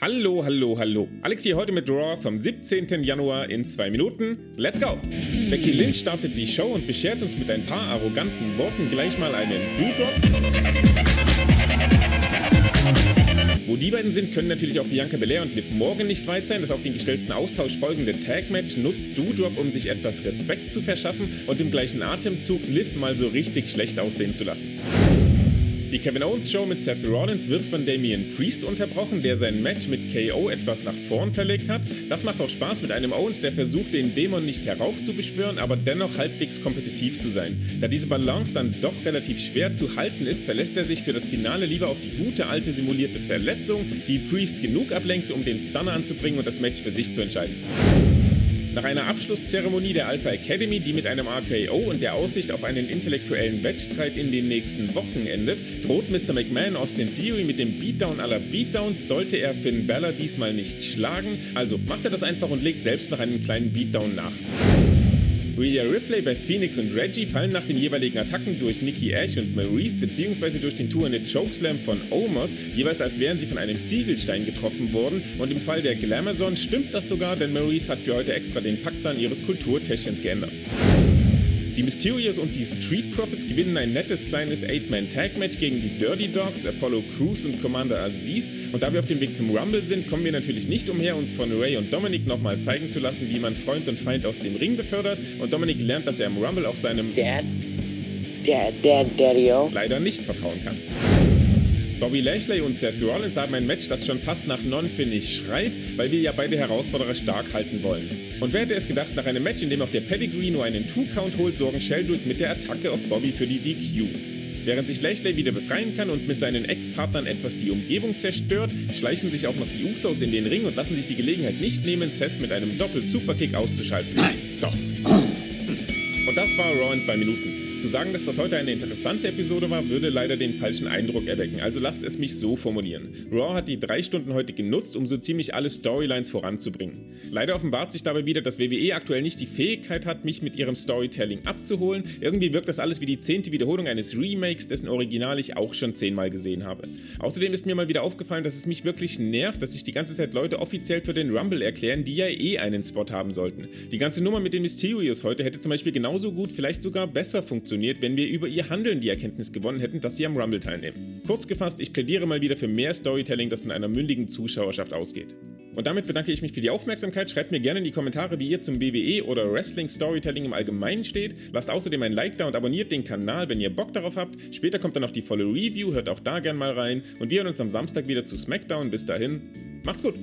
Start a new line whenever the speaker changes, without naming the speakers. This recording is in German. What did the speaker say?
Hallo, hallo, hallo. Alex hier heute mit Raw vom 17. Januar in zwei Minuten. Let's go! Becky Lynch startet die Show und beschert uns mit ein paar arroganten Worten gleich mal einen Do-Drop. Wo die beiden sind, können natürlich auch Bianca Belair und Liv Morgan nicht weit sein. Das auf den gestellten Austausch folgende Tag-Match nutzt Doudrop, um sich etwas Respekt zu verschaffen und im gleichen Atemzug Liv mal so richtig schlecht aussehen zu lassen. Die Kevin Owens Show mit Seth Rollins wird von Damian Priest unterbrochen, der sein Match mit KO etwas nach vorn verlegt hat. Das macht auch Spaß mit einem Owens, der versucht, den Dämon nicht heraufzubeschwören, aber dennoch halbwegs kompetitiv zu sein. Da diese Balance dann doch relativ schwer zu halten ist, verlässt er sich für das Finale lieber auf die gute alte simulierte Verletzung, die Priest genug ablenkt, um den Stunner anzubringen und das Match für sich zu entscheiden. Nach einer Abschlusszeremonie der Alpha Academy, die mit einem RKO und der Aussicht auf einen intellektuellen Wettstreit in den nächsten Wochen endet, droht Mr. McMahon Austin Theory mit dem Beatdown aller Beatdowns, sollte er Finn Balor diesmal nicht schlagen. Also macht er das einfach und legt selbst noch einen kleinen Beatdown nach. Rhea Ripley bei Phoenix und Reggie fallen nach den jeweiligen Attacken durch Nikki Ash und Maurice bzw. durch den Tour Chokeslam von Omos, jeweils als wären sie von einem Ziegelstein getroffen worden und im Fall der Glamazon stimmt das sogar, denn Maurice hat für heute extra den Packplan ihres Kulturtäschchens geändert. Die Mysterios und die Street Profits gewinnen ein nettes kleines 8-Man-Tag-Match gegen die Dirty Dogs, Apollo Crews und Commander Aziz. Und da wir auf dem Weg zum Rumble sind, kommen wir natürlich nicht umher, uns von Ray und Dominic nochmal zeigen zu lassen, wie man Freund und Feind aus dem Ring befördert. Und Dominic lernt, dass er im Rumble auch seinem
Dad? Dad, Dad, Daddy-O?
leider nicht vertrauen kann. Bobby Lashley und Seth Rollins haben ein Match, das schon fast nach Non-Finish schreit, weil wir ja beide Herausforderer stark halten wollen. Und wer hätte es gedacht, nach einem Match, in dem auch der Pedigree nur einen Two-Count holt, sorgen Sheldrick mit der Attacke auf Bobby für die DQ. Während sich Lashley wieder befreien kann und mit seinen Ex-Partnern etwas die Umgebung zerstört, schleichen sich auch noch die Usos in den Ring und lassen sich die Gelegenheit nicht nehmen, Seth mit einem Doppel-Superkick auszuschalten.
Nein, doch.
Und das war Raw in zwei Minuten. Zu sagen, dass das heute eine interessante Episode war, würde leider den falschen Eindruck erwecken, also lasst es mich so formulieren. Raw hat die drei Stunden heute genutzt, um so ziemlich alle Storylines voranzubringen. Leider offenbart sich dabei wieder, dass WWE aktuell nicht die Fähigkeit hat, mich mit ihrem Storytelling abzuholen. Irgendwie wirkt das alles wie die zehnte Wiederholung eines Remakes, dessen Original ich auch schon zehnmal gesehen habe. Außerdem ist mir mal wieder aufgefallen, dass es mich wirklich nervt, dass sich die ganze Zeit Leute offiziell für den Rumble erklären, die ja eh einen Spot haben sollten. Die ganze Nummer mit den Mysterios heute hätte zum Beispiel genauso gut, vielleicht sogar besser funktioniert funktioniert, wenn wir über ihr Handeln die Erkenntnis gewonnen hätten, dass sie am Rumble teilnehmen. Kurz gefasst, ich plädiere mal wieder für mehr Storytelling, das von einer mündigen Zuschauerschaft ausgeht. Und damit bedanke ich mich für die Aufmerksamkeit. Schreibt mir gerne in die Kommentare, wie ihr zum WWE oder Wrestling Storytelling im Allgemeinen steht. Lasst außerdem ein Like da und abonniert den Kanal, wenn ihr Bock darauf habt. Später kommt dann noch die volle Review, hört auch da gerne mal rein. Und wir hören uns am Samstag wieder zu SmackDown. Bis dahin, macht's gut!